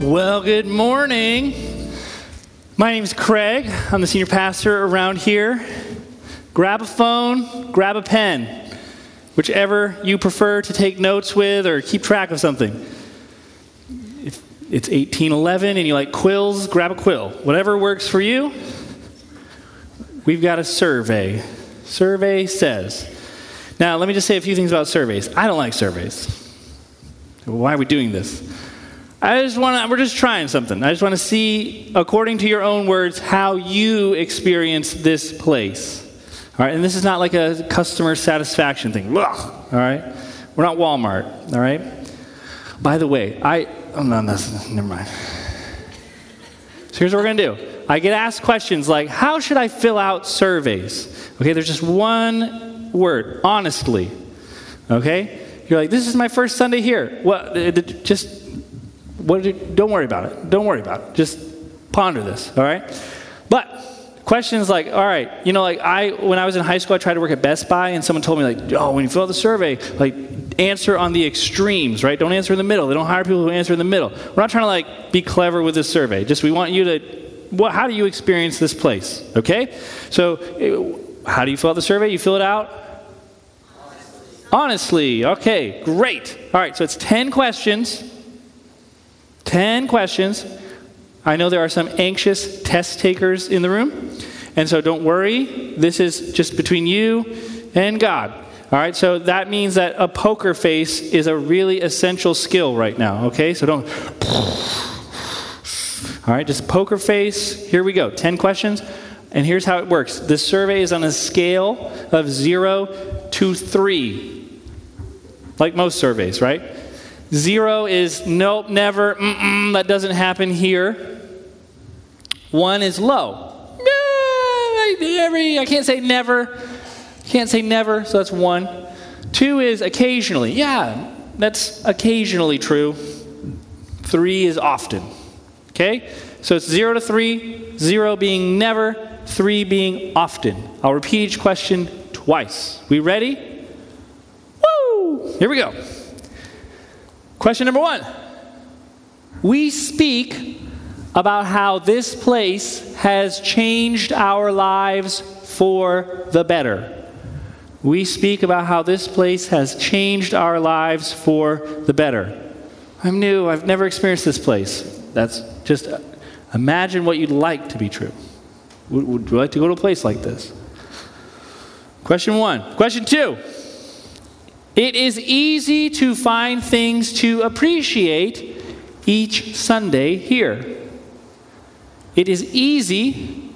Well, good morning. My name is Craig. I'm the senior pastor around here. Grab a phone, grab a pen, whichever you prefer to take notes with or keep track of something. If it's 1811 and you like quills, grab a quill. Whatever works for you. We've got a survey. Survey says. Now, let me just say a few things about surveys. I don't like surveys. Why are we doing this? I just want to, we're just trying something. I just want to see, according to your own words, how you experience this place. All right, and this is not like a customer satisfaction thing. All right, we're not Walmart. All right. By the way, I, oh no, that's, never mind. So here's what we're going to do I get asked questions like, how should I fill out surveys? Okay, there's just one word honestly. Okay? You're like, this is my first Sunday here. Well, uh, just what did, don't worry about it. Don't worry about it. Just ponder this, all right? But questions like, all right, you know, like I, when I was in high school, I tried to work at Best Buy, and someone told me, like, oh, when you fill out the survey, like, answer on the extremes, right? Don't answer in the middle. They don't hire people who answer in the middle. We're not trying to, like, be clever with this survey. Just we want you to, what, how do you experience this place, okay? So, eh, how do you fill out the survey? You fill it out Honestly. Okay, great. All right, so it's 10 questions. 10 questions. I know there are some anxious test takers in the room. And so don't worry. This is just between you and God. All right, so that means that a poker face is a really essential skill right now, okay? So don't. All right, just poker face. Here we go 10 questions. And here's how it works this survey is on a scale of 0 to 3, like most surveys, right? Zero is nope, never, that doesn't happen here. One is low. Every, I can't say never. Can't say never, so that's one. Two is occasionally. Yeah, that's occasionally true. Three is often. Okay? So it's zero to three, zero being never, three being often. I'll repeat each question twice. We ready? Woo! Here we go. Question number one We speak about how this place has changed our lives for the better. We speak about how this place has changed our lives for the better. I'm new, I've never experienced this place. That's just uh, imagine what you'd like to be true. Would, would you like to go to a place like this? Question one. Question two. It is easy to find things to appreciate each Sunday here. It is easy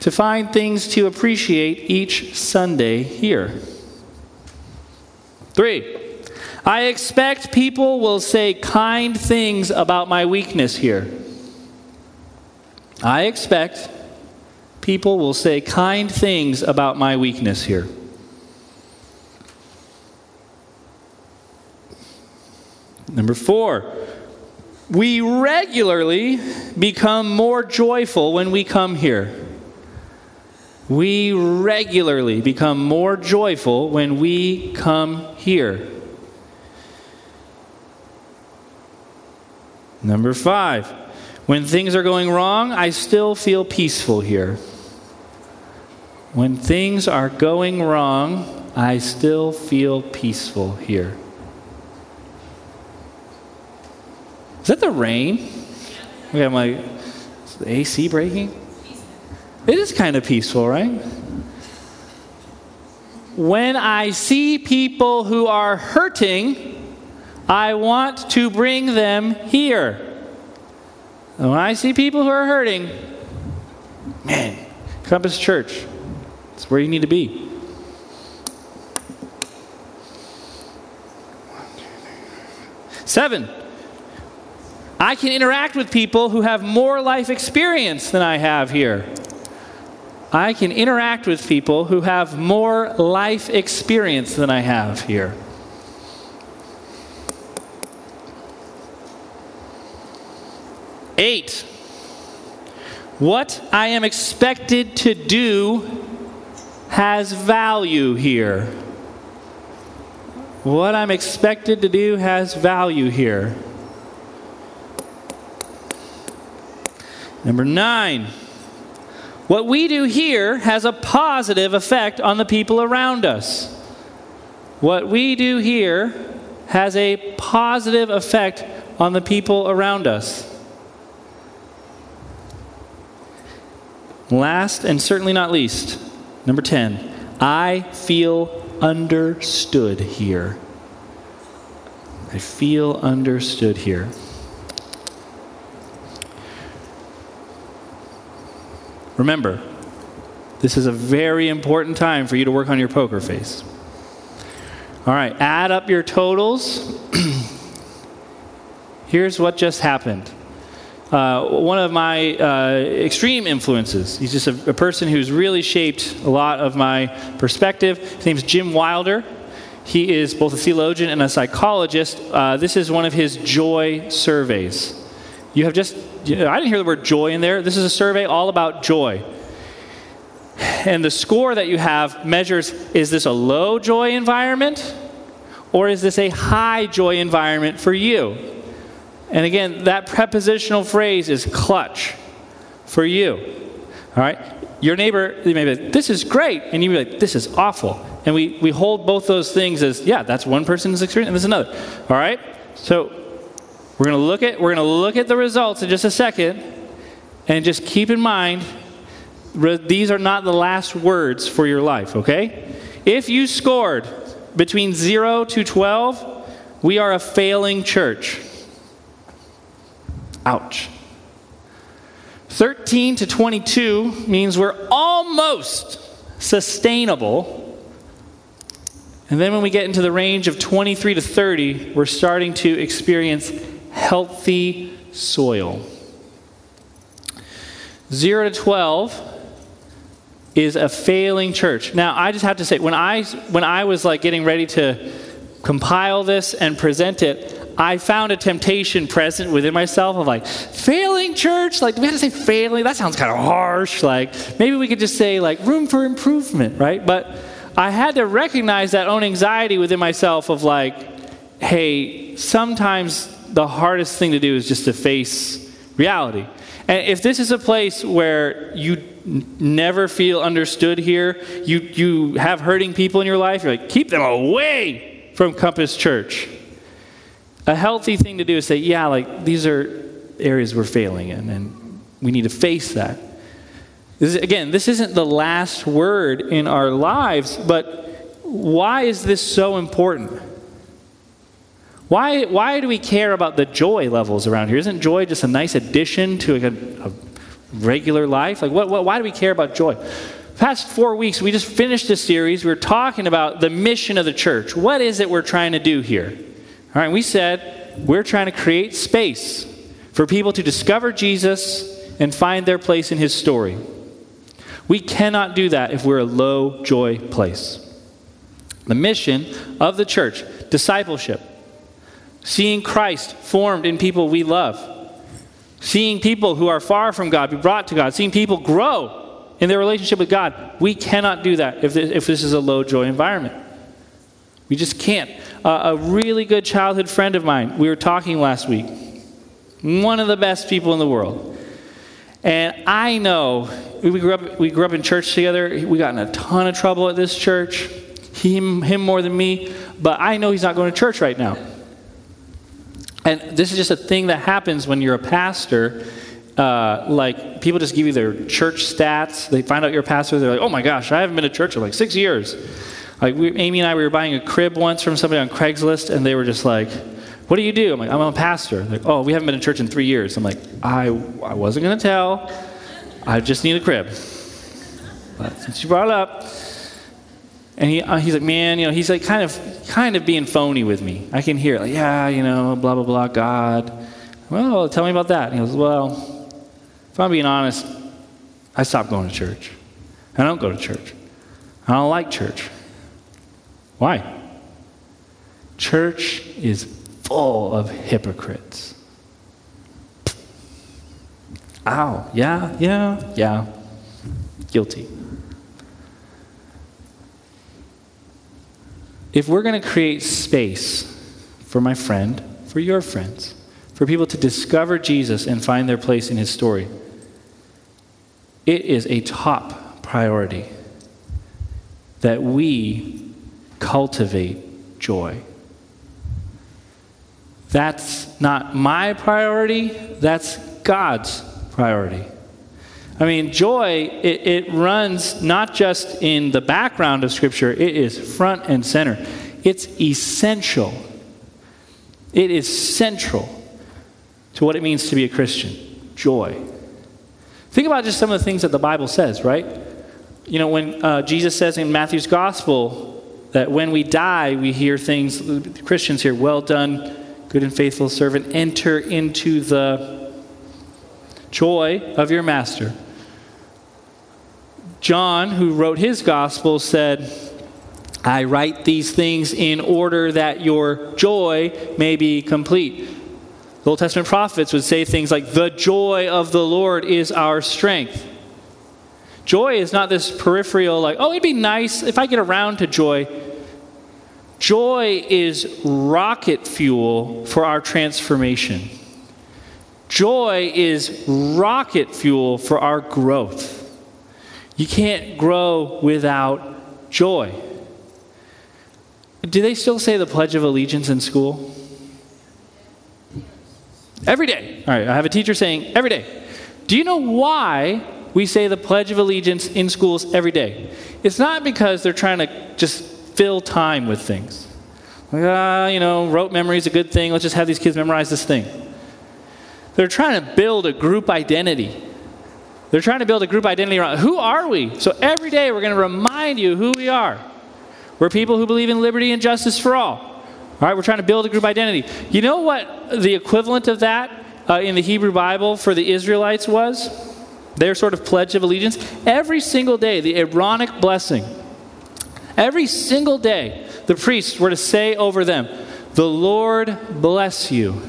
to find things to appreciate each Sunday here. Three, I expect people will say kind things about my weakness here. I expect people will say kind things about my weakness here. Number four, we regularly become more joyful when we come here. We regularly become more joyful when we come here. Number five, when things are going wrong, I still feel peaceful here. When things are going wrong, I still feel peaceful here. Is that the rain? We have my the AC breaking. It is kind of peaceful, right? When I see people who are hurting, I want to bring them here. And when I see people who are hurting, man, Compass Church, it's where you need to be. Seven, I can interact with people who have more life experience than I have here. I can interact with people who have more life experience than I have here. Eight, what I am expected to do has value here. What I'm expected to do has value here. Number nine, what we do here has a positive effect on the people around us. What we do here has a positive effect on the people around us. Last and certainly not least, number 10, I feel understood here. I feel understood here. Remember, this is a very important time for you to work on your poker face. All right, add up your totals. Here's what just happened. Uh, one of my uh, extreme influences, he's just a, a, person who's really shaped a lot of my perspective. His name's Jim Wilder. He is both a theologian and a psychologist. Uh, this is one of his joy surveys. You have just I didn't hear the word joy in there. This is a survey all about joy. And the score that you have measures is this a low joy environment or is this a high joy environment for you? And again, that prepositional phrase is clutch for you. All right? Your neighbor, they may be like, this is great. And you be like, this is awful. And we, we hold both those things as, yeah, that's one person's experience and this is another. All right? So we're going to look at we're going to look at the results in just a second and just keep in mind these are not the last words for your life, okay? If you scored between 0 to 12, we are a failing church. Ouch. 13 to 22 means we're almost sustainable. And then when we get into the range of 23 to 30, we're starting to experience healthy soil. 0 to 12 is a failing church. Now, I just have to say when I when I was like getting ready to compile this and present it, I found a temptation present within myself of like, failing church? Like, do we have to say failing? That sounds kind of harsh. Like, maybe we could just say, like, room for improvement, right? But I had to recognize that own anxiety within myself of like, hey, sometimes the hardest thing to do is just to face reality. And if this is a place where you never feel understood here, you, you have hurting people in your life, you're like, keep them away from Compass Church. A healthy thing to do is say, yeah, like these are areas we're failing in, and we need to face that. This is, again, this isn't the last word in our lives, but why is this so important? Why, why do we care about the joy levels around here? Isn't joy just a nice addition to a, a regular life? Like, what, what, why do we care about joy? Past four weeks, we just finished a series. We were talking about the mission of the church. What is it we're trying to do here? All right, we said we're trying to create space for people to discover Jesus and find their place in his story. We cannot do that if we're a low joy place. The mission of the church, discipleship, Seeing Christ formed in people we love. Seeing people who are far from God be brought to God. Seeing people grow in their relationship with God. We cannot do that if this, if this is a low joy environment. We just can't. Uh, a really good childhood friend of mine, we were talking last week, one of the best people in the world. And I know we grew up, we grew up in church together. We got in a ton of trouble at this church, him, him more than me, but I know he's not going to church right now. And this is just a thing that happens when you're a pastor. Uh, like people just give you their church stats. They find out you're a pastor. They're like, "Oh my gosh, I haven't been to church in like six years." Like we, Amy and I, we were buying a crib once from somebody on Craigslist, and they were just like, "What do you do?" I'm like, "I'm a pastor." They're like, "Oh, we haven't been to church in three years." I'm like, "I, I wasn't gonna tell. I just need a crib." But since you brought it up, and he, uh, he's like, man, you know, he's like kind of, kind of being phony with me. I can hear, like, yeah, you know, blah, blah, blah, God. Well, tell me about that. And he goes, well, if I'm being honest, I stopped going to church. I don't go to church. I don't like church. Why? Church is full of hypocrites. Ow, yeah, yeah, yeah. Guilty. If we're going to create space for my friend, for your friends, for people to discover Jesus and find their place in his story, it is a top priority that we cultivate joy. That's not my priority, that's God's priority. I mean, joy, it, it, runs not just in the background of Scripture, it is front and center. It's essential. It is central to what it means to be a Christian joy. Think about just some of the things that the Bible says, right? You know, when uh, Jesus says in Matthew's Gospel that when we die, we hear things, Christians hear, well done, good and faithful servant, enter into the joy of your master. John, who wrote his gospel, said, I write these things in order that your joy may be complete. The Old Testament prophets would say things like, The joy of the Lord is our strength. Joy is not this peripheral, like, oh, it'd be nice if I get around to joy. Joy is rocket fuel for our transformation. Joy is rocket fuel for our growth. You can't grow without joy. Do they still say the Pledge of Allegiance in school? Every day. All right, I have a teacher saying every day. Do you know why we say the Pledge of Allegiance in schools every day? It's not because they're trying to just fill time with things. Like, ah, you know, rote memory is a good thing. Let's just have these kids memorize this thing. They're trying to build a group identity. They're trying to build a group identity around who are we? So every day we're going to remind you who we are. We're people who believe in liberty and justice for all. All right, we're trying to build a group identity. You know what the equivalent of that uh, in the Hebrew Bible for the Israelites was? Their sort of pledge of allegiance. Every single day, the Aaronic blessing. Every single day, the priests were to say over them, The Lord bless you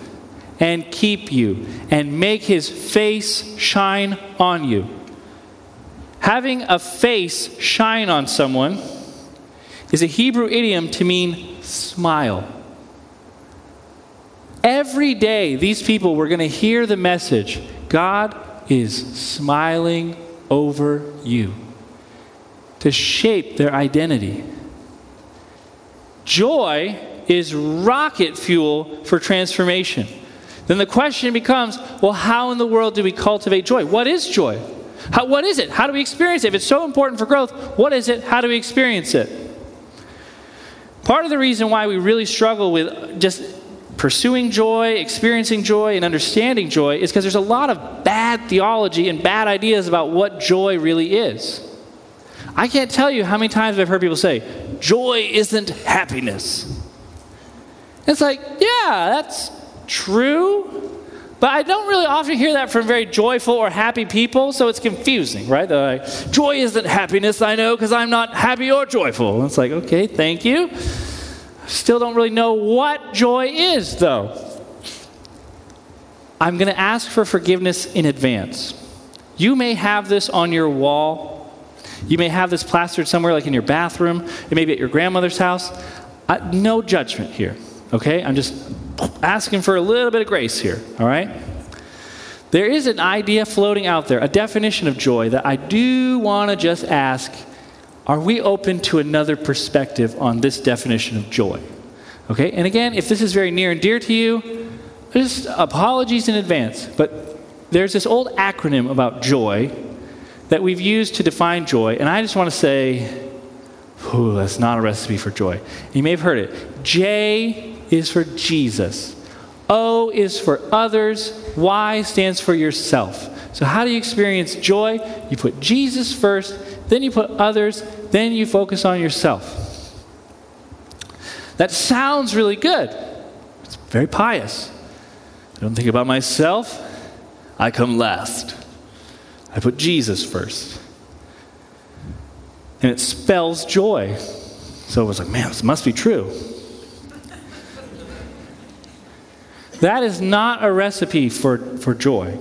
and keep you and make his face shine on you. Having a face shine on someone is a Hebrew idiom to mean smile. Every day, these people were going to hear the message God is smiling over you to shape their identity. Joy is rocket fuel for transformation. Then the question becomes well, how in the world do we cultivate joy? What is joy? How, what is it? How do we experience it? If it's so important for growth, what is it? How do we experience it? Part of the reason why we really struggle with just pursuing joy, experiencing joy, and understanding joy is because there's a lot of bad theology and bad ideas about what joy really is. I can't tell you how many times I've heard people say, joy isn't happiness. It's like, yeah, that's true, but I don't really often hear that from very joyful or happy people, so it's confusing, right? They're like, joy isn't happiness, I know, because I'm not happy or joyful. It's like, okay, thank you. Still don't really know what joy is, though. I'm going to ask for forgiveness in advance. You may have this on your wall. You may have this plastered somewhere, like in your bathroom. It may be at your grandmother's house. I, no judgment here, okay? I'm just asking for a little bit of grace here, all right? There is an idea floating out there, a definition of joy that I do want to just ask are we open to another perspective on this definition of joy? Okay, and again, if this is very near and dear to you, just apologies in advance. But there's this old acronym about joy that we've used to define joy, and I just want to say, Ooh, that's not a recipe for joy. You may have heard it. J is for Jesus. O is for others. Y stands for yourself. So, how do you experience joy? You put Jesus first, then you put others, then you focus on yourself. That sounds really good. It's very pious. I don't think about myself, I come last. I put Jesus first. And it spells joy. So it was like, man, this must be true. That is not a recipe for, for joy.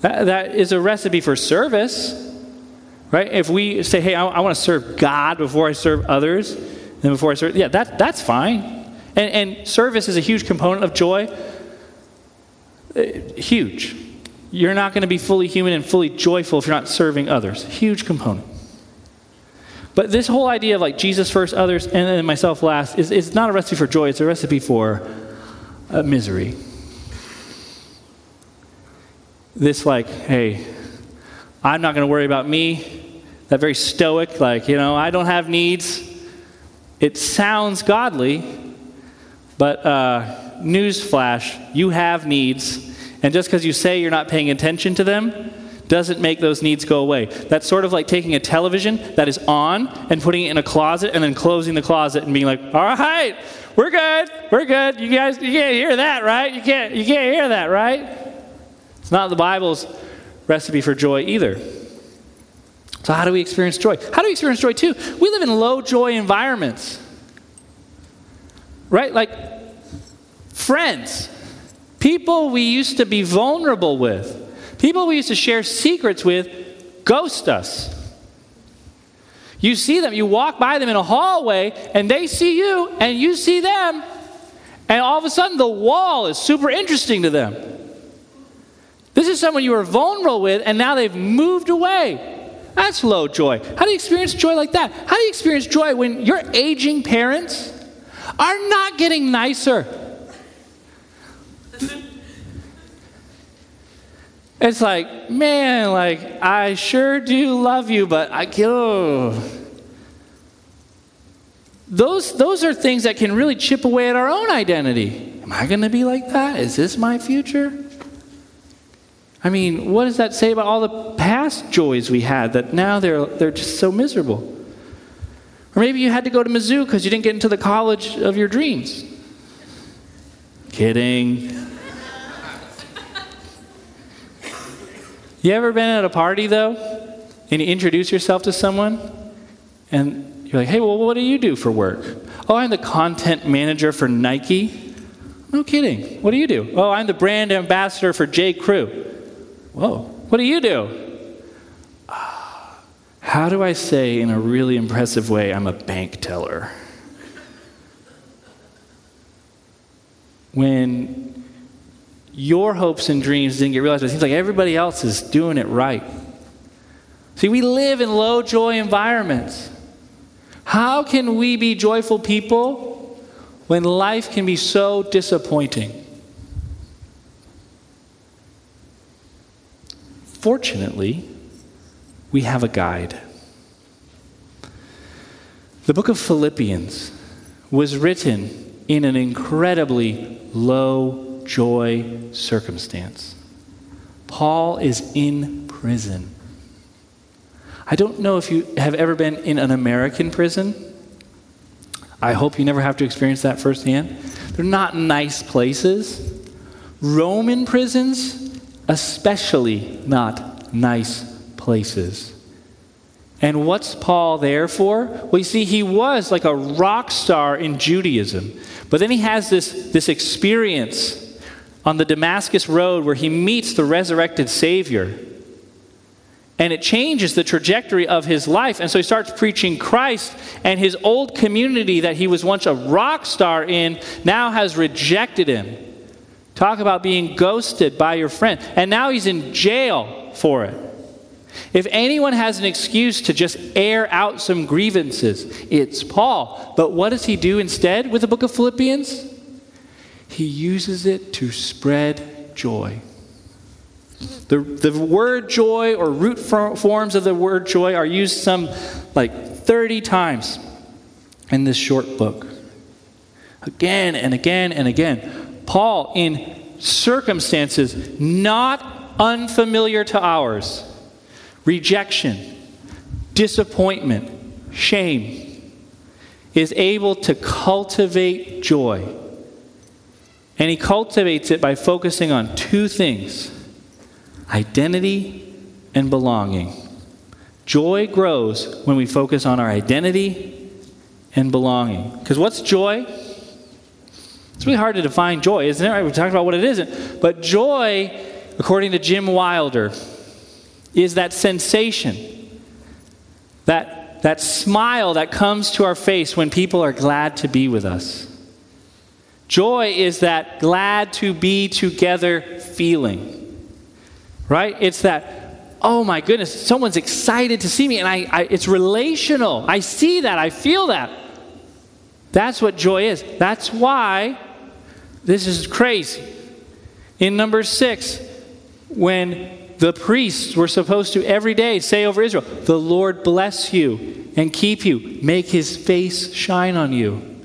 That, that is a recipe for service, right? If we say, hey, I, I want to serve God before I serve others, then before I serve, yeah, that, that's fine. And, and service is a huge component of joy. Uh, huge. you're not going to be fully human and fully joyful if you're not serving others. Huge component. But this whole idea of like Jesus first, others, and then myself last is, is not a recipe for joy, it's a recipe for uh, misery. This, like, hey, I'm not going to worry about me. That very stoic, like, you know, I don't have needs. It sounds godly, but uh, newsflash, you have needs. And just because you say you're not paying attention to them doesn't make those needs go away. That's sort of like taking a television that is on and putting it in a closet and then closing the closet and being like, all right, we're good, we're good. You guys, you can't hear that, right? You can't, you can't hear that, right? It's not the Bible's recipe for joy either. So, how do we experience joy? How do we experience joy too? We live in low joy environments, right? Like friends, people we used to be vulnerable with People we used to share secrets with ghost us. You see them, you walk by them in a hallway, and they see you, and you see them, and all of a sudden the wall is super interesting to them. This is someone you were vulnerable with, and now they've moved away. That's low joy. How do you experience joy like that? How do you experience joy when your aging parents are not getting nicer? It's like, man, like, I sure do love you, but I kill. Those, those are things that can really chip away at our own identity. Am I going to be like that? Is this my future? I mean, what does that say about all the past joys we had that now they're, they're just so miserable? Or maybe you had to go to Mizzou because you didn't get into the college of your dreams. Kidding. You ever been at a party though, and you introduce yourself to someone, and you're like, hey, well, what do you do for work? Oh, I'm the content manager for Nike. No kidding. What do you do? Oh, I'm the brand ambassador for J. Crew. Whoa, what do you do? Ah, how do I say in a really impressive way, I'm a bank teller? When your hopes and dreams didn't get realized, it seems like everybody else is doing it right. See, we live in low joy environments. How can we be joyful people when life can be so disappointing? Fortunately, we have a guide. The book of Philippians was written in an incredibly low joy circumstance. Paul is in prison. I don't know if you have ever been in an American prison. I hope you never have to experience that firsthand. They're not nice places. Roman prisons, especially not nice places. And what's Paul there for? Well, you see, he was like a rock star in Judaism. But then he has this, this experience on the Damascus Road where he meets the resurrected Savior. And it changes the trajectory of his life. And so he starts preaching Christ, and his old community that he was once a rock star in now has rejected him. Talk about being ghosted by your friend. And now he's in jail for it. If anyone has an excuse to just air out some grievances, it's Paul. But what does he do instead with the book of Philippians? he uses it to spread joy. The, the word joy or root forms of the word joy are used some like 30 times in this short book. Again and again and again. Paul, in circumstances not unfamiliar to ours, rejection, disappointment, shame, is able to cultivate joy and he cultivates it by focusing on two things identity and belonging. Joy grows when we focus on our identity and belonging. Because what's joy? It's really hard to define joy, isn't it? Right? We talked about what it isn't. But joy, according to Jim Wilder, is that sensation, that, that smile that comes to our face when people are glad to be with us. Joy is that glad to be together feeling. Right? It's that, oh my goodness, someone's excited to see me, and I, I, it's relational. I see that, I feel that. That's what joy is. That's why this is crazy. In number six, when the priests were supposed to every day say over Israel, The Lord bless you and keep you, make his face shine on you.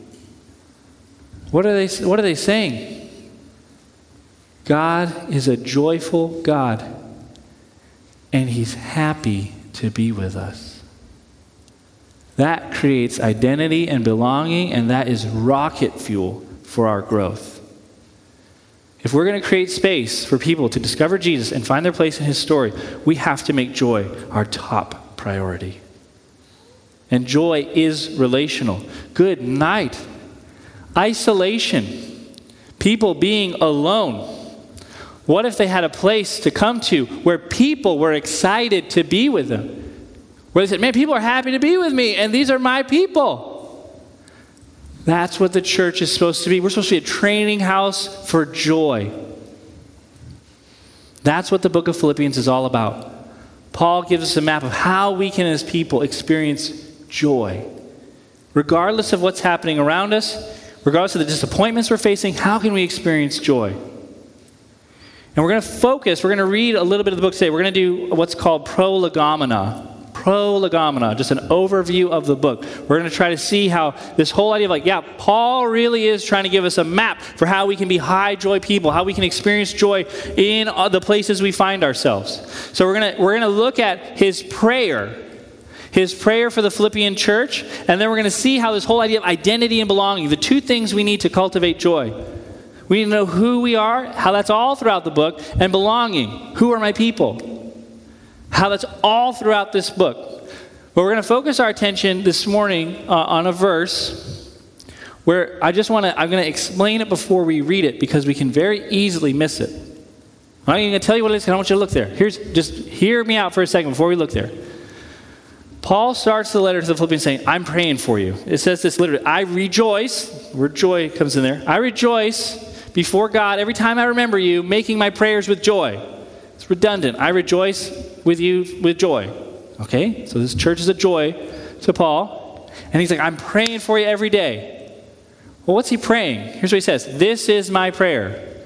What are they, what are they saying? God is a joyful God, and he's happy to be with us. That creates identity and belonging, and that is rocket fuel for our growth. If we're going to create space for people to discover Jesus and find their place in his story, we have to make joy our top priority. And joy is relational. Good night. Isolation. People being alone. What if they had a place to come to where people were excited to be with them? Where they said, Man, people are happy to be with me, and these are my people. That's what the church is supposed to be. We're supposed to be a training house for joy. That's what the book of Philippians is all about. Paul gives us a map of how we can, as people, experience joy. Regardless of what's happening around us, regardless of the disappointments we're facing, how can we experience joy? And we're going to focus, we're going to read a little bit of the book today. We're going to do what's called prolegomena prolegomena, just an overview of the book. We're going to try to see how this whole idea of like, yeah, Paul really is trying to give us a map for how we can be high joy people, how we can experience joy in the places we find ourselves. So we're going to we're going to look at his prayer his prayer for the Philippian church, and then we're going to see how this whole idea of identity and belonging, the two things we need to cultivate joy. We need to know who we are, how that's all throughout the book, and belonging. Who are my people? How that's all throughout this book. But we're going to focus our attention this morning uh, on a verse where I just want to, I'm going to explain it before we read it because we can very easily miss it. I'm not even going to tell you what it is, I want you to look there. Here's, just hear me out for a second before we look there. Paul starts the letter to the Philippians saying, I'm praying for you. It says this literally I rejoice, where joy comes in there. I rejoice before God every time I remember you, making my prayers with joy. It's redundant. I rejoice with you with joy. Okay? So this church is a joy to Paul. And he's like, I'm praying for you every day. Well, what's he praying? Here's what he says This is my prayer.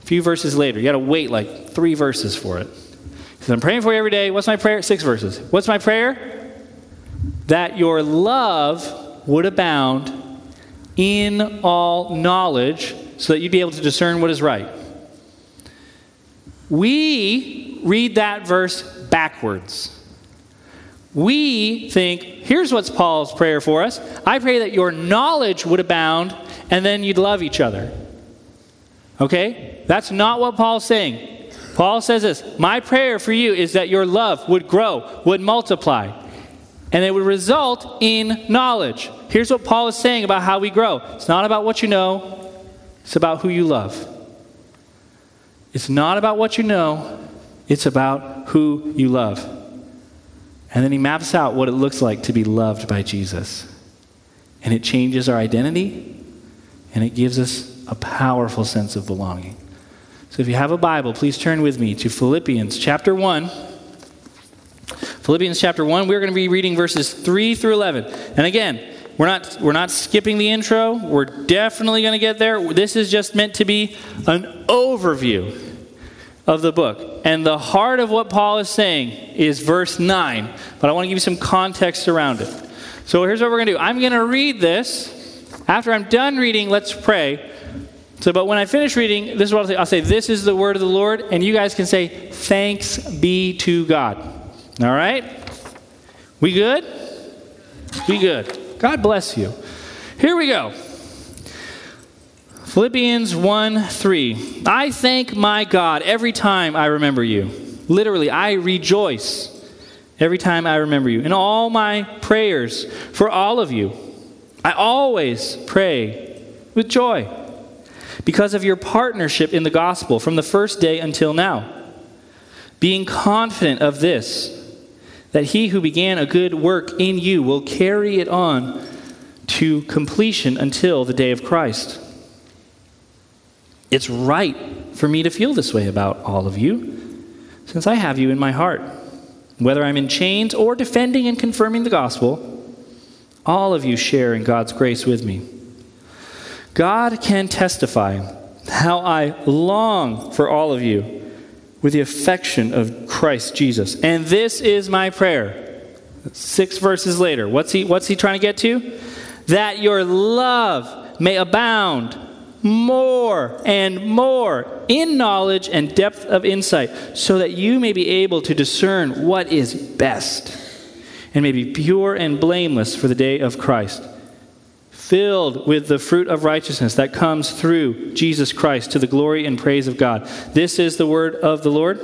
A few verses later, you got to wait like three verses for it. He says, I'm praying for you every day. What's my prayer? Six verses. What's my prayer? That your love would abound in all knowledge so that you'd be able to discern what is right. We read that verse backwards. We think, here's what's Paul's prayer for us I pray that your knowledge would abound and then you'd love each other. Okay? That's not what Paul's saying. Paul says this My prayer for you is that your love would grow, would multiply, and it would result in knowledge. Here's what Paul is saying about how we grow it's not about what you know, it's about who you love. It's not about what you know, it's about who you love. And then he maps out what it looks like to be loved by Jesus. And it changes our identity and it gives us a powerful sense of belonging. So if you have a Bible, please turn with me to Philippians chapter 1. Philippians chapter 1, we're going to be reading verses 3 through 11. And again, we're not, we're not skipping the intro. We're definitely going to get there. This is just meant to be an overview of the book. And the heart of what Paul is saying is verse 9. But I want to give you some context around it. So here's what we're going to do I'm going to read this. After I'm done reading, let's pray. So, but when I finish reading, this is what I'll say. I'll say, This is the word of the Lord. And you guys can say, Thanks be to God. All right? We good? We good. God bless you. Here we go. Philippians 1 3. I thank my God every time I remember you. Literally, I rejoice every time I remember you. In all my prayers for all of you, I always pray with joy because of your partnership in the gospel from the first day until now. Being confident of this, that he who began a good work in you will carry it on to completion until the day of Christ. It's right for me to feel this way about all of you, since I have you in my heart. Whether I'm in chains or defending and confirming the gospel, all of you share in God's grace with me. God can testify how I long for all of you with the affection of Christ Jesus. And this is my prayer. Six verses later. What's he, what's he trying to get to? That your love may abound more and more in knowledge and depth of insight, so that you may be able to discern what is best and may be pure and blameless for the day of Christ filled with the fruit of righteousness that comes through Jesus Christ to the glory and praise of God. This is the word of the Lord.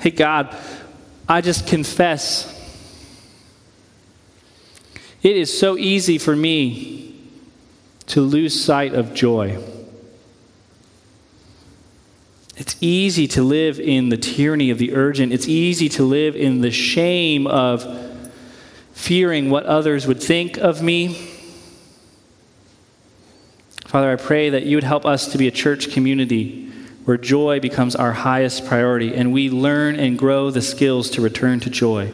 Hey, God, I just confess. It is so easy for me to lose sight of joy. It's easy to live in the tyranny of the urgent. It's easy to live in the shame of fearing what others would think of me. Father, I pray that you would help us to be a church community where joy becomes our highest priority and we learn and grow the skills to return to joy.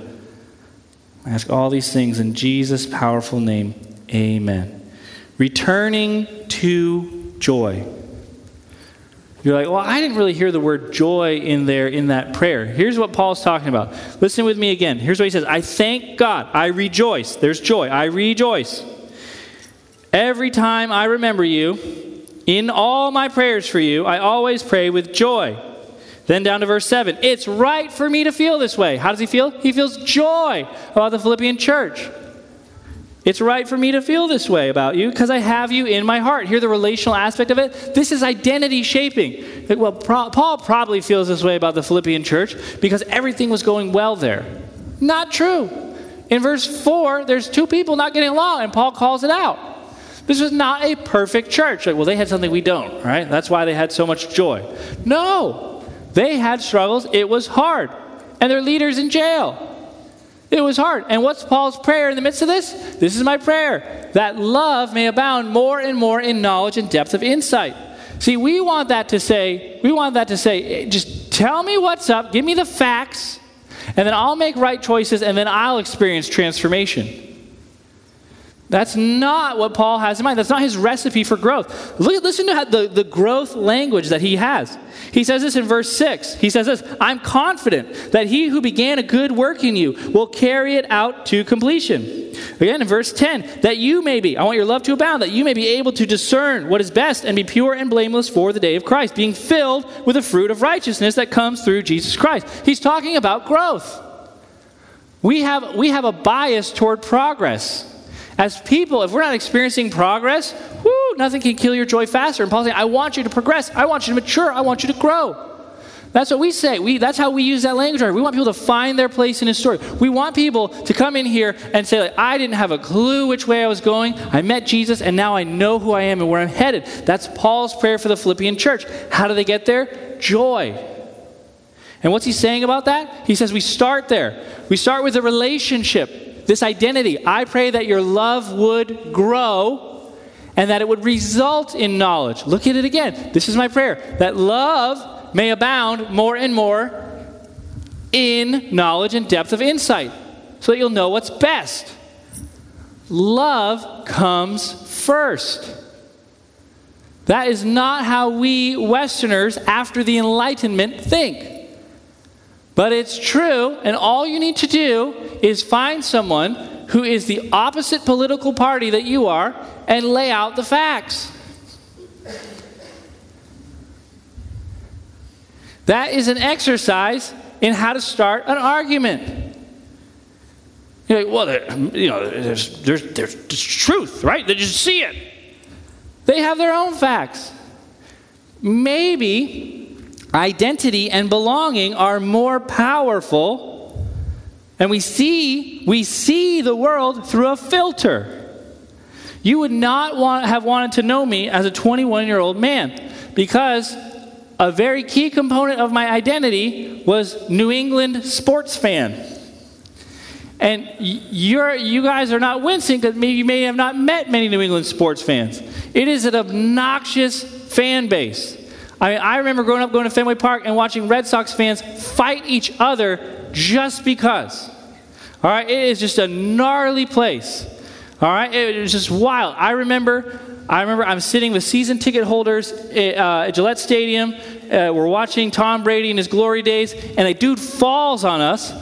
I ask all these things in Jesus' powerful name. Amen. Returning to joy. You're like, well, I didn't really hear the word joy in there in that prayer. Here's what Paul's talking about. Listen with me again. Here's what he says I thank God. I rejoice. There's joy. I rejoice. Every time I remember you, in all my prayers for you, I always pray with joy. Then down to verse 7. It's right for me to feel this way. How does he feel? He feels joy about the Philippian church. It's right for me to feel this way about you because I have you in my heart. Hear the relational aspect of it? This is identity shaping. Well, Paul probably feels this way about the Philippian church because everything was going well there. Not true. In verse 4, there's two people not getting along, and Paul calls it out. This was not a perfect church. Like, well, they had something we don't, right? That's why they had so much joy. No, they had struggles. It was hard. And their leader's in jail. It was hard. And what's Paul's prayer in the midst of this? This is my prayer that love may abound more and more in knowledge and depth of insight. See, we want that to say, we want that to say, just tell me what's up, give me the facts, and then I'll make right choices, and then I'll experience transformation. That's not what Paul has in mind. That's not his recipe for growth. Look, listen to the, the growth language that he has. He says this in verse 6. He says this I'm confident that he who began a good work in you will carry it out to completion. Again, in verse 10, that you may be, I want your love to abound, that you may be able to discern what is best and be pure and blameless for the day of Christ, being filled with the fruit of righteousness that comes through Jesus Christ. He's talking about growth. We have, we have a bias toward progress. As people, if we're not experiencing progress, whoo, nothing can kill your joy faster. And Paul's saying, I want you to progress. I want you to mature. I want you to grow. That's what we say. We, that's how we use that language. We want people to find their place in His story. We want people to come in here and say, like, I didn't have a clue which way I was going. I met Jesus, and now I know who I am and where I'm headed. That's Paul's prayer for the Philippian church. How do they get there? Joy. And what's he saying about that? He says we start there. We start with a relationship this identity. I pray that your love would grow and that it would result in knowledge. Look at it again. This is my prayer that love may abound more and more in knowledge and depth of insight so that you'll know what's best. Love comes first. That is not how we Westerners, after the Enlightenment, think. But it's true, and all you need to do is find someone who is the opposite political party that you are and lay out the facts. That is an exercise in how to start an argument. You're like, well, you know, there's, there's, there's truth, right? They just see it. They have their own facts. Maybe identity and belonging are more powerful and we see we see the world through a filter. You would not want, have wanted to know me as a 21 year old man because a very key component of my identity was new england sports fan. And you're, you guys are not wincing because maybe you may have not met many new england sports fans. It is an obnoxious fan base I mean, I remember growing up going to Fenway Park and watching Red Sox fans fight each other just because. All right, it is just a gnarly place. All right, it was just wild. I remember, I remember I'm sitting with season ticket holders at, uh, at Gillette Stadium. Uh, we're watching Tom Brady in his glory days, and a dude falls on us,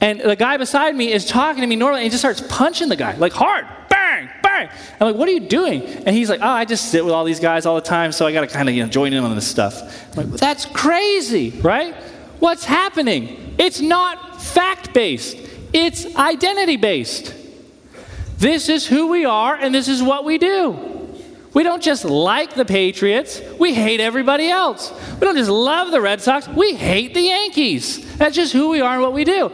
and the guy beside me is talking to me normally, and he just starts punching the guy like hard, bang, bang. I'm like, what are you doing? And he's like, oh, I just sit with all these guys all the time, so I got to kind of you know, join in on this stuff. I'm like, that's crazy, right? What's happening? It's not fact based. It's identity based. This is who we are, and this is what we do. We don't just like the Patriots, we hate everybody else. We don't just love the Red Sox, we hate the Yankees. That's just who we are and what we do.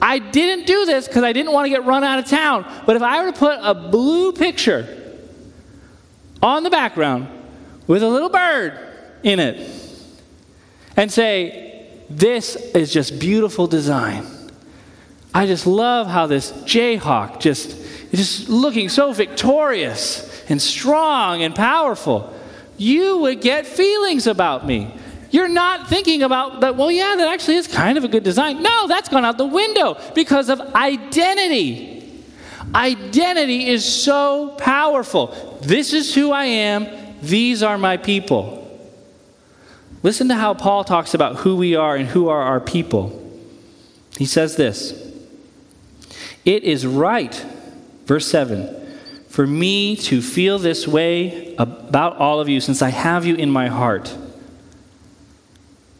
I didn't do this because I didn't want to get run out of town, but if I were to put a blue picture on the background with a little bird in it and say, This is just beautiful design. I just love how this Jayhawk just is just looking so victorious and strong and powerful. You would get feelings about me. You're not thinking about that, well, yeah, that actually is kind of a good design. No, that's gone out the window because of identity. Identity is so powerful. This is who I am, these are my people. Listen to how Paul talks about who we are and who are our people. He says this It is right, verse 7, for me to feel this way about all of you since I have you in my heart.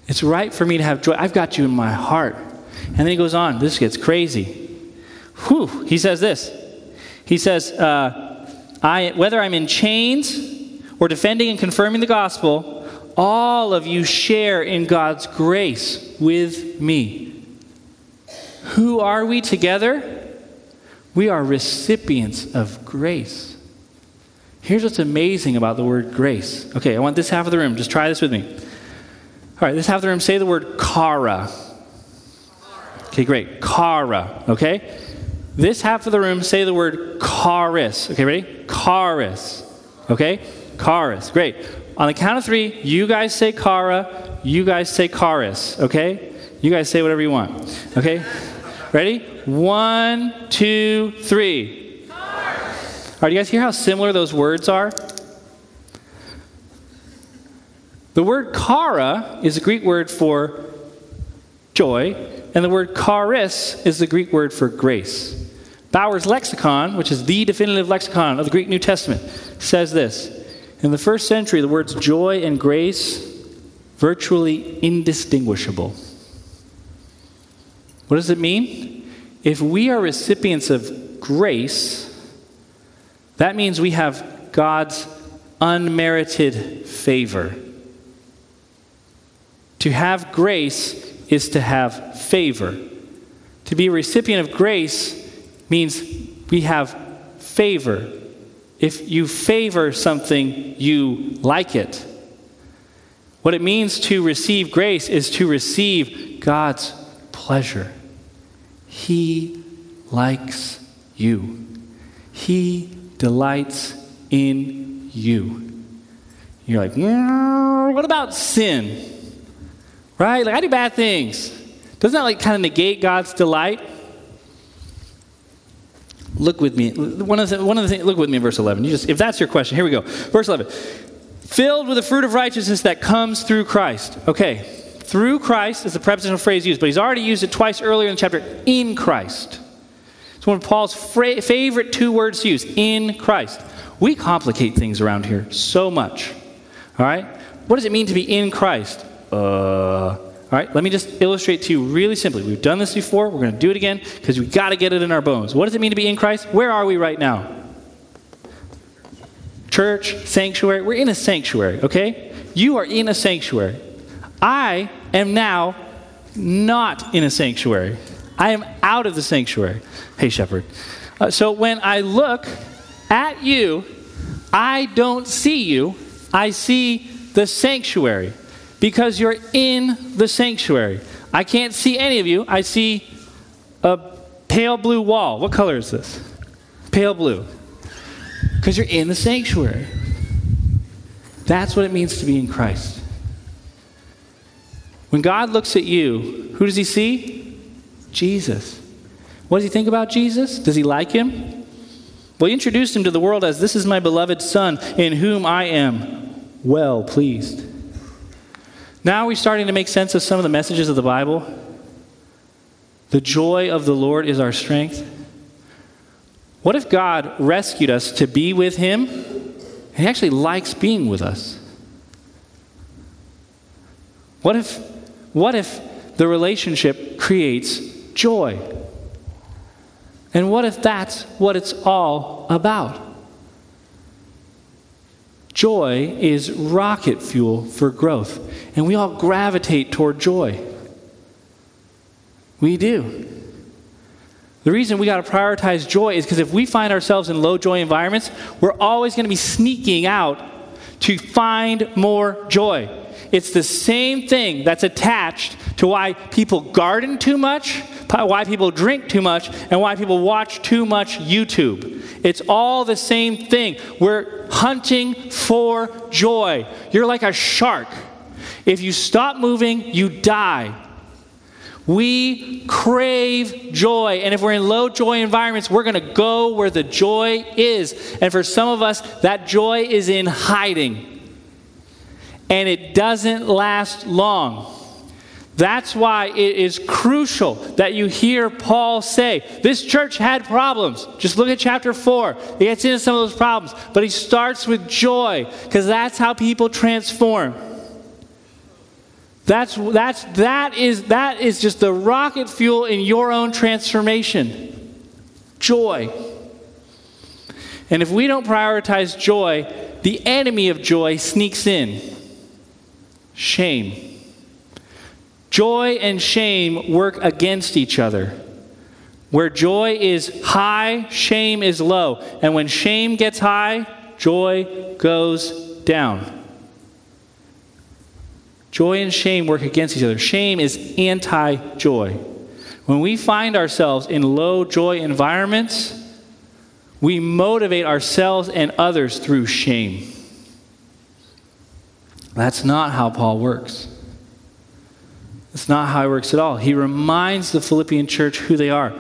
It's right for me to have joy. I've got you in my heart. And then he goes on. This gets crazy. Whew. He says this. He says, uh, I, whether I'm in chains or defending and confirming the gospel, all of you share in God's grace with me. Who are we together? We are recipients of grace. Here's what's amazing about the word grace. Okay, I want this half of the room. Just try this with me. All right, this half of the room, say the word chara. Okay, great. Chara, okay? This half of the room, say the word charis. Okay, ready? Charis. Okay? Charis. Great. On the count of three, you guys say chara, you guys say charis. Okay? You guys say whatever you want. Okay? Ready? One, two, three. All right, you guys hear how similar those words are? The word chara is the Greek word for joy, and the word charis is the Greek word for grace. Bauer's lexicon, which is the definitive lexicon of the Greek New Testament, says this In the first century, the words joy and grace virtually indistinguishable. What does it mean? If we are recipients of grace, that means we have God's unmerited favor. To have grace is to have favor. To be a recipient of grace means we have favor. If you favor something, you like it. What it means to receive grace is to receive God's pleasure. He likes you, He delights in you. You're like, what about sin? Right? Like, I do bad things. Doesn't that like kind of negate God's delight? Look with me. One of the, one of the things, look with me in verse 11. You just, if that's your question, here we go. Verse 11. Filled with the fruit of righteousness that comes through Christ. Okay. Through Christ is the prepositional phrase used, but he's already used it twice earlier in the chapter. In Christ. It's one of Paul's fra- favorite two words to use. In Christ. We complicate things around here so much. All right? What does it mean to be in Christ? Uh, all right, let me just illustrate to you really simply. We've done this before. We're going to do it again because we've got to get it in our bones. What does it mean to be in Christ? Where are we right now? Church, sanctuary. We're in a sanctuary, okay? You are in a sanctuary. I am now not in a sanctuary. I am out of the sanctuary. Hey, shepherd. Uh, so when I look at you, I don't see you, I see the sanctuary because you're in the sanctuary. I can't see any of you. I see a pale blue wall. What color is this? Pale blue. Because you're in the sanctuary. That's what it means to be in Christ. When God looks at you, who does he see? Jesus. What does he think about Jesus? Does he like him? Well, he introduced him to the world as this is my beloved Son, in whom I am well pleased. Now we're starting to make sense of some of the messages of the Bible. The joy of the Lord is our strength. What if God rescued us to be with Him? He actually likes being with us. What if, what if the relationship creates joy? And what if that's what it's all about? Joy is rocket fuel for growth, and we all gravitate toward joy. We do. The reason we got to prioritize joy is because if we find ourselves in low joy environments, we're always going to be sneaking out to find more joy. It's the same thing that's attached to why people garden too much, why people drink too much, and why people watch too much YouTube. It's all the same thing. We're hunting for joy. You're like a shark. If you stop moving, you die. We crave joy. And if we're in low joy environments, we're going to go where the joy is. And for some of us, that joy is in hiding. And it doesn't last long. That's why it is crucial that you hear Paul say, This church had problems. Just look at chapter 4. He gets into some of those problems. But he starts with joy, because that's how people transform. That's, that's, that, is, that is just the rocket fuel in your own transformation. Joy. And if we don't prioritize joy, the enemy of joy sneaks in shame. Joy and shame work against each other. Where joy is high, shame is low. And when shame gets high, joy goes down. Joy and shame work against each other. Shame is anti joy. When we find ourselves in low joy environments, we motivate ourselves and others through shame. That's not how Paul works. That's not how he works at all. He reminds the Philippian church who they are.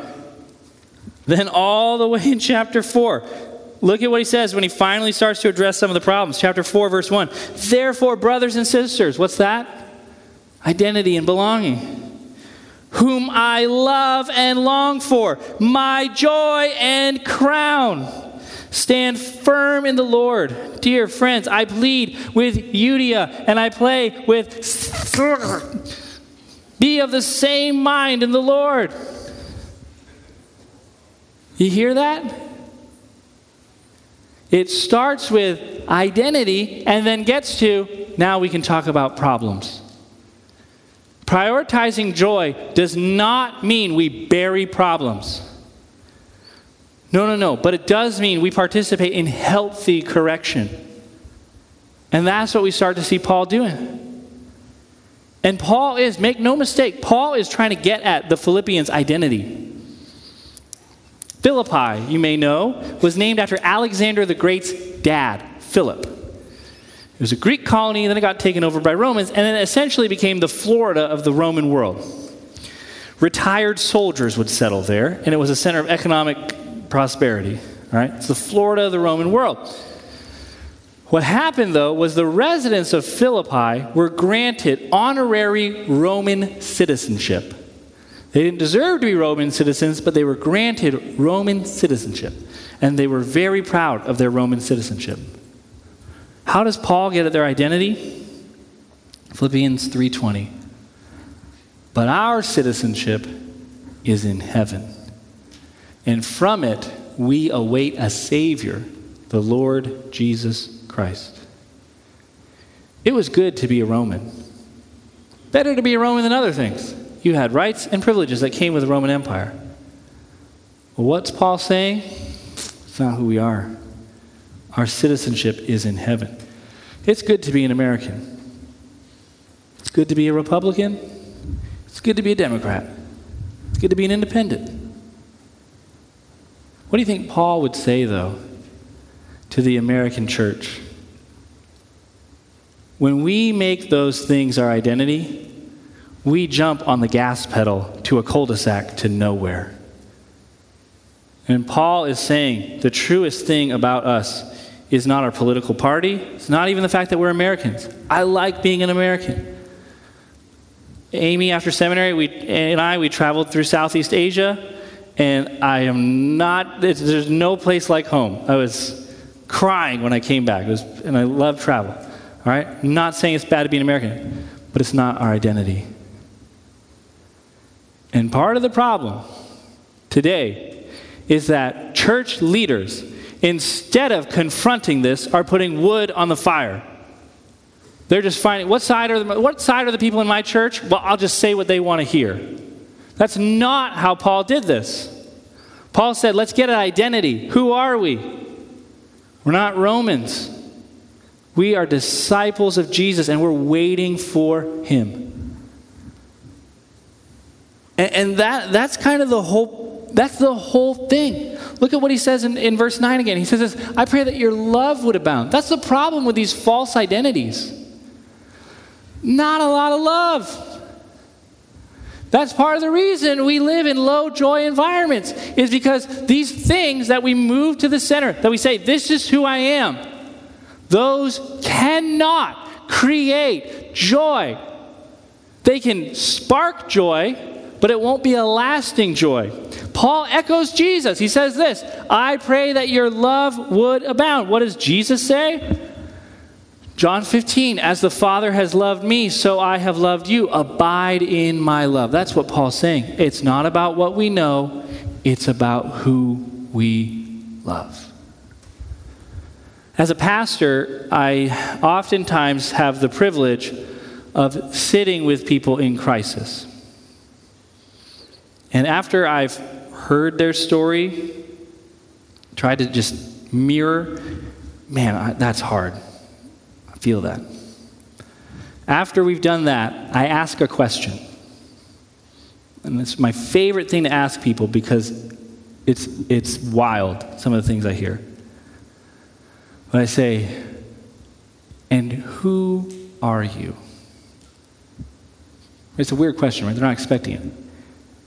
Then, all the way in chapter 4, Look at what he says when he finally starts to address some of the problems. Chapter 4, verse 1. Therefore, brothers and sisters, what's that? Identity and belonging. Whom I love and long for, my joy and crown. Stand firm in the Lord. Dear friends, I plead with Euodia and I play with. Be of the same mind in the Lord. You hear that? It starts with identity and then gets to now we can talk about problems. Prioritizing joy does not mean we bury problems. No, no, no. But it does mean we participate in healthy correction. And that's what we start to see Paul doing. And Paul is, make no mistake, Paul is trying to get at the Philippians' identity. Philippi, you may know, was named after Alexander the Great's dad, Philip. It was a Greek colony, then it got taken over by Romans, and then essentially became the Florida of the Roman world. Retired soldiers would settle there, and it was a center of economic prosperity. Right? It's the Florida of the Roman world. What happened, though, was the residents of Philippi were granted honorary Roman citizenship. They didn't deserve to be Roman citizens, but they were granted Roman citizenship. And they were very proud of their Roman citizenship. How does Paul get at their identity? Philippians 3:20. But our citizenship is in heaven. And from it we await a savior, the Lord Jesus Christ. It was good to be a Roman. Better to be a Roman than other things. You had rights and privileges that came with the Roman Empire. Well, what's Paul saying? It's not who we are. Our citizenship is in heaven. It's good to be an American. It's good to be a Republican. It's good to be a Democrat. It's good to be an independent. What do you think Paul would say, though, to the American church? When we make those things our identity, we jump on the gas pedal to a cul de sac to nowhere. And Paul is saying the truest thing about us is not our political party, it's not even the fact that we're Americans. I like being an American. Amy, after seminary, we, and I, we traveled through Southeast Asia, and I am not, there's no place like home. I was crying when I came back, was, and I love travel. All right? I'm not saying it's bad to be an American, but it's not our identity. And part of the problem today is that church leaders, instead of confronting this, are putting wood on the fire. They're just finding what side are the, what side are the people in my church? Well, I'll just say what they want to hear. That's not how Paul did this. Paul said, "Let's get an identity. Who are we? We're not Romans. We are disciples of Jesus, and we're waiting for Him." And, and that that's kind of the whole. That's the whole thing. Look at what he says in, in verse 9 again. He says this, I pray that your love would abound. That's the problem with these false identities. Not a lot of love. That's part of the reason we live in low joy environments, is because these things that we move to the center, that we say, This is who I am, those cannot create joy. They can spark joy, but it won't be a lasting joy. Paul echoes Jesus. He says this I pray that your love would abound. What does Jesus say? John 15, as the Father has loved me, so I have loved you. Abide in my love. That's what Paul's saying. It's not about what we know, it's about who we love. As a pastor, I oftentimes have the privilege of sitting with people in crisis. And after I've heard their story, tried to just mirror, man, I, that's hard feel that. After we've done that, I ask a question. And it's my favorite thing to ask people because it's, it's wild, some of the things I hear. But I say, and who are you? It's a weird question, right? They're not expecting it.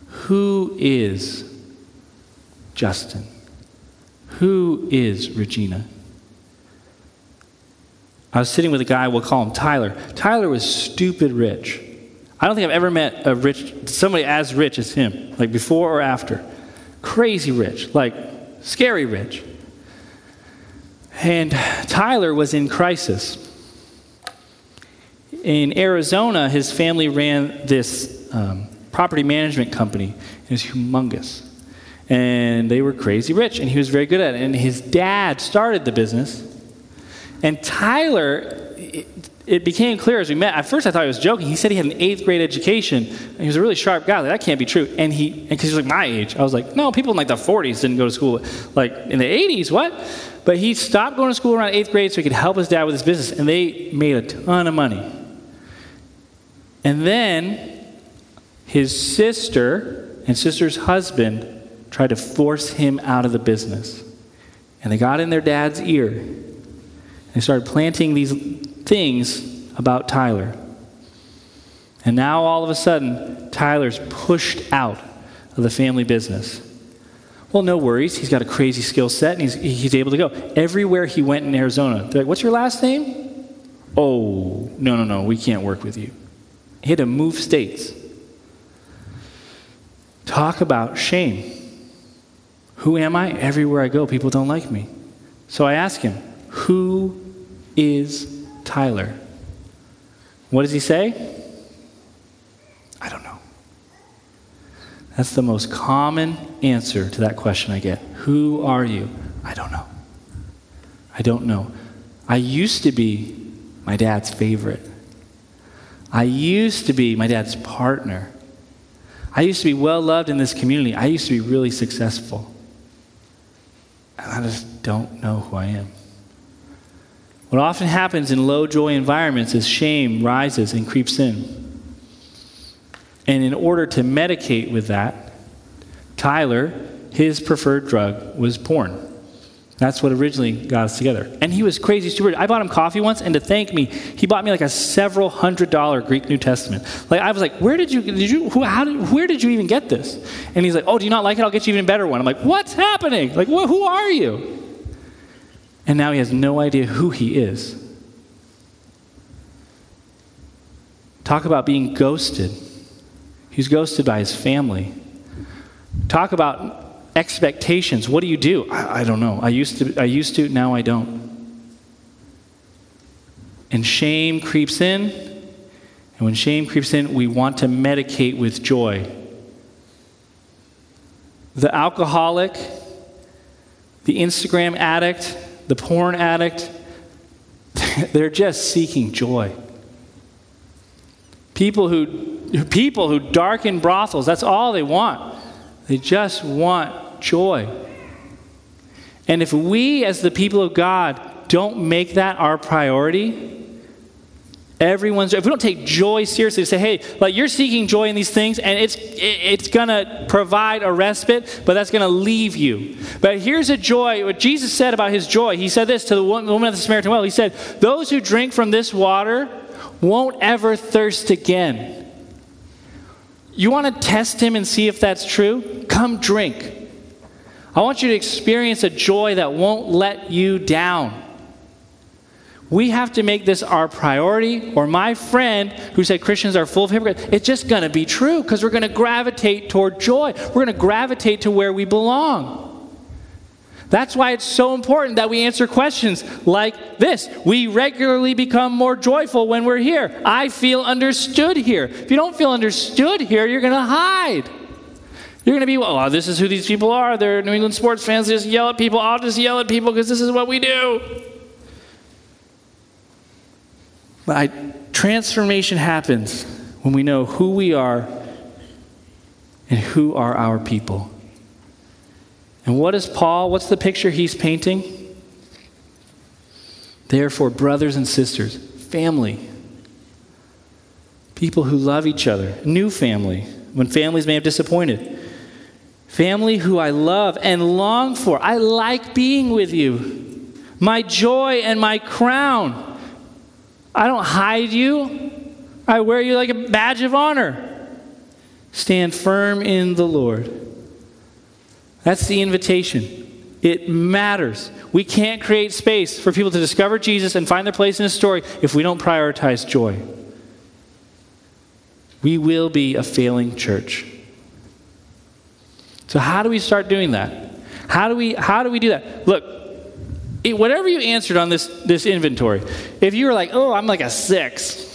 Who is Justin? Who is Regina? I was sitting with a guy, we'll call him Tyler. Tyler was stupid rich. I don't think I've ever met a rich, somebody as rich as him, like before or after. Crazy rich, like scary rich. And Tyler was in crisis. In Arizona, his family ran this um, property management company. It was humongous. And they were crazy rich, and he was very good at it. And his dad started the business and Tyler, it, it, became clear as we met. At first, I thought he was joking. He said he had an eighth grade education. And he was a really sharp guy. Like, that can't be true. And he, because he was like my age, I was like, no, people in like the 40s didn't go to school. Like in the 80s, what? But he stopped going to school around eighth grade so he could help his dad with his business. And they made a ton of money. And then his sister and sister's husband tried to force him out of the business. And they got in their dad's ear they started planting these things about Tyler. And now all of a sudden, Tyler's pushed out of the family business. Well, no worries. He's got a crazy skill set and he's, he's able to go. Everywhere he went in Arizona, they're like, What's your last name? Oh, no, no, no, we can't work with you. He had to move states. Talk about shame. Who am I? Everywhere I go, people don't like me. So I ask him, who is Tyler? What does he say? I don't know. That's the most common answer to that question I get. Who are you? I don't know. I don't know. I used to be my dad's favorite. I used to be my dad's partner. I used to be well loved in this community. I used to be really successful. And I just don't know who I am. What often happens in low joy environments is shame rises and creeps in. And in order to medicate with that, Tyler, his preferred drug was porn. That's what originally got us together. And he was crazy stupid. I bought him coffee once, and to thank me, he bought me like a several hundred dollar Greek New Testament. Like I was like, "Where did you? Did you? Who, how did, where did you even get this?" And he's like, "Oh, do you not like it? I'll get you even better one." I'm like, "What's happening? Like, wh- who are you?" And now he has no idea who he is. Talk about being ghosted. He's ghosted by his family. Talk about expectations. What do you do? I, I, don't know. I used to, I used to, now I don't. And shame creeps in. And when shame creeps in, we want to medicate with joy. The alcoholic, the Instagram addict, the porn addict, they're just seeking joy. People who, people who darken brothels, that's all they want. They just want joy. And if we, as the people of God, don't make that our priority, everyone's if we don't take joy seriously say hey like you're seeking joy in these things and it's it's gonna provide a respite but that's gonna leave you but here's a joy what jesus said about his joy he said this to the woman at the samaritan well he said those who drink from this water won't ever thirst again you want to test him and see if that's true? Come drink. I want you to experience a joy that won't let you down. We have to make this our priority, or my friend who said Christians are full of hypocrites, it's just going to be true because we're going to gravitate toward joy. We're going to gravitate to where we belong. That's why it's so important that we answer questions like this. We regularly become more joyful when we're here. I feel understood here. If you don't feel understood here, you're going to hide. You're going to be, oh, this is who these people are. They're New England sports fans. They just yell at people. I'll just yell at people because this is what we do. I, transformation happens when we know who we are and who are our people. And what is Paul? What's the picture he's painting? Therefore, brothers and sisters, family, people who love each other, new family, when families may have disappointed, family who I love and long for. I like being with you, my joy and my crown. I don't hide you, I wear you like a badge of honor. Stand firm in the Lord. That's the invitation. It matters. We can't create space for people to discover Jesus and find their place in his story if we don't prioritize joy. We will be a failing church. So how do we start doing that? How do we how do we do that? Look, it, whatever you answered on this this inventory, if you were like, "Oh, I'm like a 6."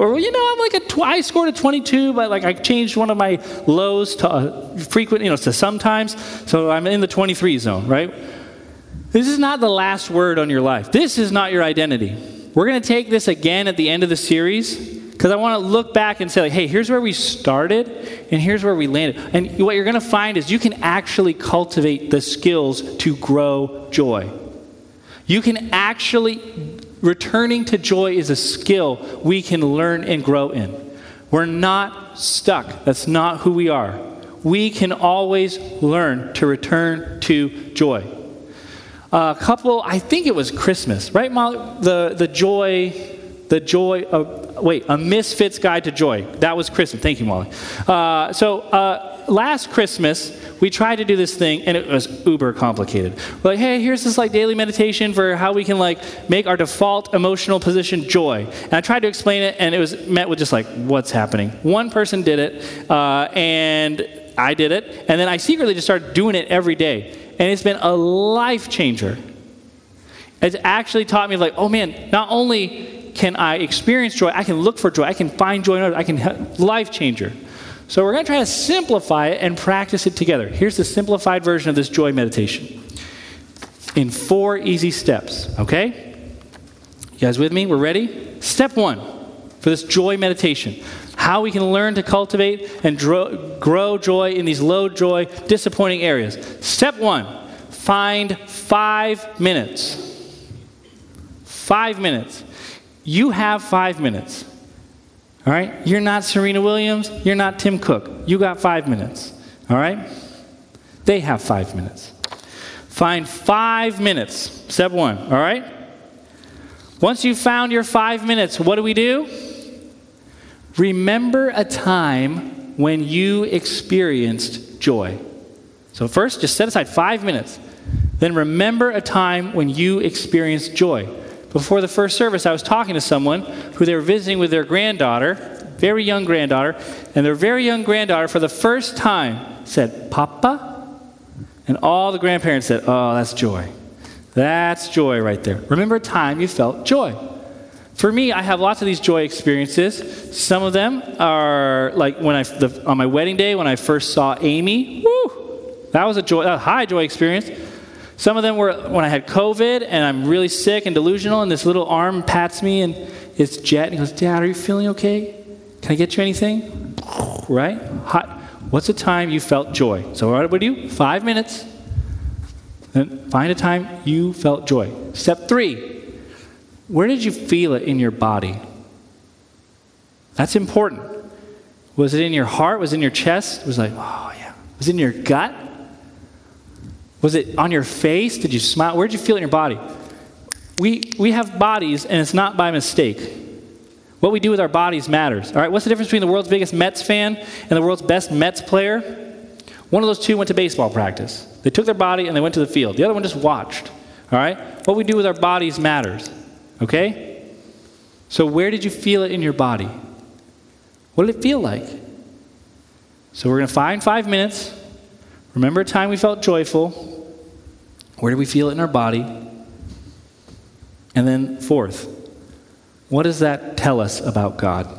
Or, you know, I'm like a, tw- I scored a 22, but like I changed one of my lows to uh, frequent, you know, to sometimes. So I'm in the 23 zone, right? This is not the last word on your life. This is not your identity. We're going to take this again at the end of the series because I want to look back and say, like, hey, here's where we started and here's where we landed. And what you're going to find is you can actually cultivate the skills to grow joy. You can actually returning to joy is a skill we can learn and grow in. We're not stuck. That's not who we are. We can always learn to return to joy. A couple, I think it was Christmas, right, Molly? The, the joy, the joy of, wait, a misfits guide to joy. That was Christmas. Thank you, Molly. Uh, so uh, last Christmas, we tried to do this thing and it was uber complicated. We're like, hey, here's this like daily meditation for how we can like make our default emotional position joy. And I tried to explain it and it was met with just like, what's happening? One person did it uh, and I did it. And then I secretly just started doing it every day. And it's been a life changer. It's actually taught me like, oh man, not only can I experience joy, I can look for joy, I can find joy in others, I can life changer. So we're going to try to simplify it and practice it together. Here's the simplified version of this joy meditation in four easy steps, okay? You guys with me? We're ready? Step one for this joy meditation how we can learn to cultivate and grow joy in these low joy, disappointing areas. Step one find five minutes. Five minutes. You have five minutes. All right? You're not Serena Williams. You're not Tim Cook. You got five minutes. All right? They have five minutes. Find five minutes. Step one, all right? Once you've found your five minutes, what do we do? Remember a time when you experienced joy. So, first, just set aside five minutes. Then, remember a time when you experienced joy. Before the first service, I was talking to someone who they were visiting with their granddaughter, very young granddaughter, and their very young granddaughter, for the first time, said, Papa? And all the grandparents said, Oh, that's joy. That's joy right there. Remember a time you felt joy. For me, I have lots of these joy experiences. Some of them are like when I, the, on my wedding day, when I first saw Amy. Woo! That was a joy, a high joy experience. Some of them were when I had COVID and I'm really sick and delusional, and this little arm pats me and it's Jet. And he goes, Dad, are you feeling okay? Can I get you anything? Right? Hot. What's a time you felt joy? So what would you? Five minutes. Then find a time you felt joy. Step three where did you feel it in your body? That's important. Was it in your heart? Was it in your chest? It was like, oh, yeah. Was it in your gut? Was it on your face? Did you smile? Where did you feel it in your body? We, we have bodies, and it's not by mistake. What we do with our bodies matters. All right, what's the difference between the world's biggest Mets fan and the world's best Mets player? One of those two went to baseball practice. They took their body and they went to the field. The other one just watched. All right? What we do with our bodies matters. Okay? So, where did you feel it in your body? What did it feel like? So, we're going to find five minutes. Remember a time we felt joyful. Where did we feel it in our body? And then, fourth, what does that tell us about God?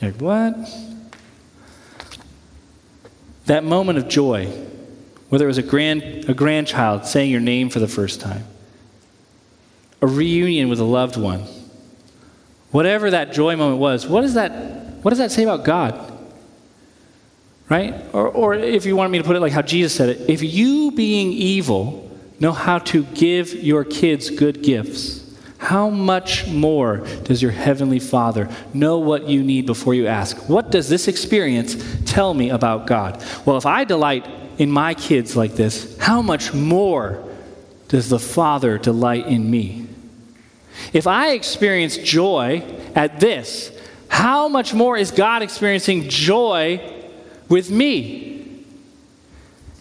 like, what? That moment of joy, whether it was a, grand, a grandchild saying your name for the first time, a reunion with a loved one. Whatever that joy moment was, what, is that, what does that say about God? Right? Or, or if you want me to put it like how Jesus said it, if you, being evil, know how to give your kids good gifts, how much more does your heavenly Father know what you need before you ask? What does this experience tell me about God? Well, if I delight in my kids like this, how much more does the Father delight in me? If I experience joy at this, how much more is God experiencing joy with me?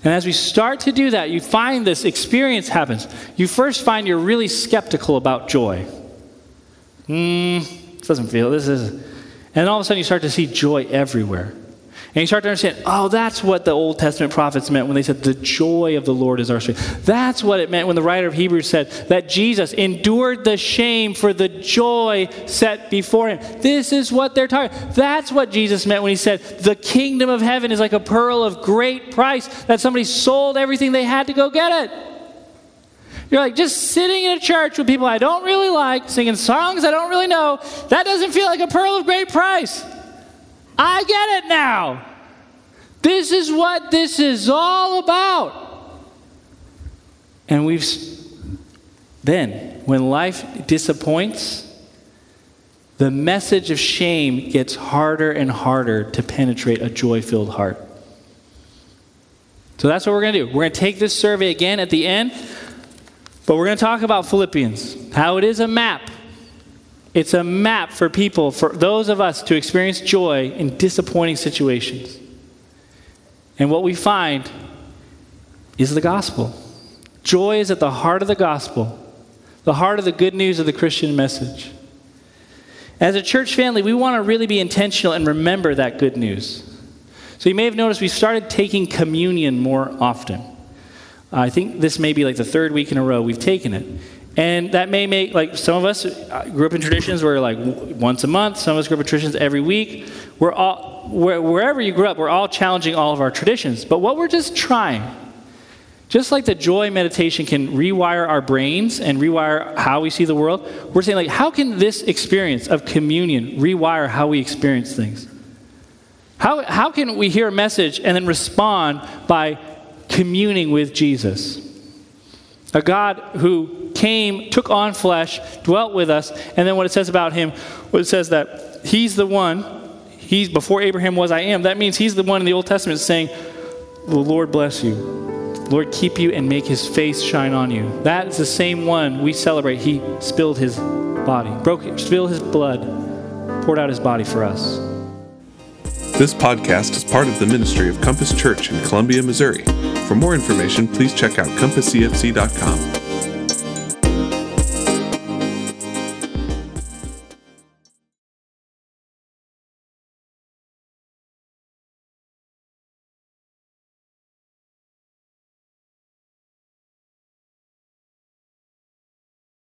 And as we start to do that, you find this experience happens. You first find you're really skeptical about joy. Hmm, this doesn't feel, this is. And all of a sudden you start to see joy everywhere. And you start to understand, oh, that's what the Old Testament prophets meant when they said, the joy of the Lord is our strength. That's what it meant when the writer of Hebrews said that Jesus endured the shame for the joy set before him. This is what they're talking That's what Jesus meant when he said, the kingdom of heaven is like a pearl of great price, that somebody sold everything they had to go get it. You're like, just sitting in a church with people I don't really like, singing songs I don't really know, that doesn't feel like a pearl of great price. I get it now. This is what this is all about. And we've then, when life disappoints, the message of shame gets harder and harder to penetrate a joy filled heart. So that's what we're going to do. We're going to take this survey again at the end, but we're going to talk about Philippians, how it is a map it's a map for people, for those of us to experience joy in disappointing situations. And what we find is the gospel. Joy is at the heart of the gospel, the heart of the good news of the Christian message. As a church family, we want to really be intentional and remember that good news. So you may have noticed we started taking communion more often. I think this may be like the third week in a row we've taken it. And that may make, like, some of us uh, grew up in traditions where, like, once a month, some of us grew up in traditions every week. We're all, wherever you grew up, we're all challenging all of our traditions. But what we're just trying, just like the joy meditation can rewire our brains and rewire how we see the world, we're saying, like, how can this experience of communion rewire how we experience things? How, how can we hear a message and then respond by communing with Jesus? A God who came, took on flesh, dwelt with us, and then what it says about him, what it says that he's the one, he's before Abraham was I am. That means he's the one in the Old Testament saying, The Lord bless you. Lord keep you and make his face shine on you. That is the same one we celebrate. He spilled his body, broke, spilled his blood, poured out his body for us. This podcast is part of the ministry of Compass Church in Columbia, Missouri. For more information, please check out compasscfc.com.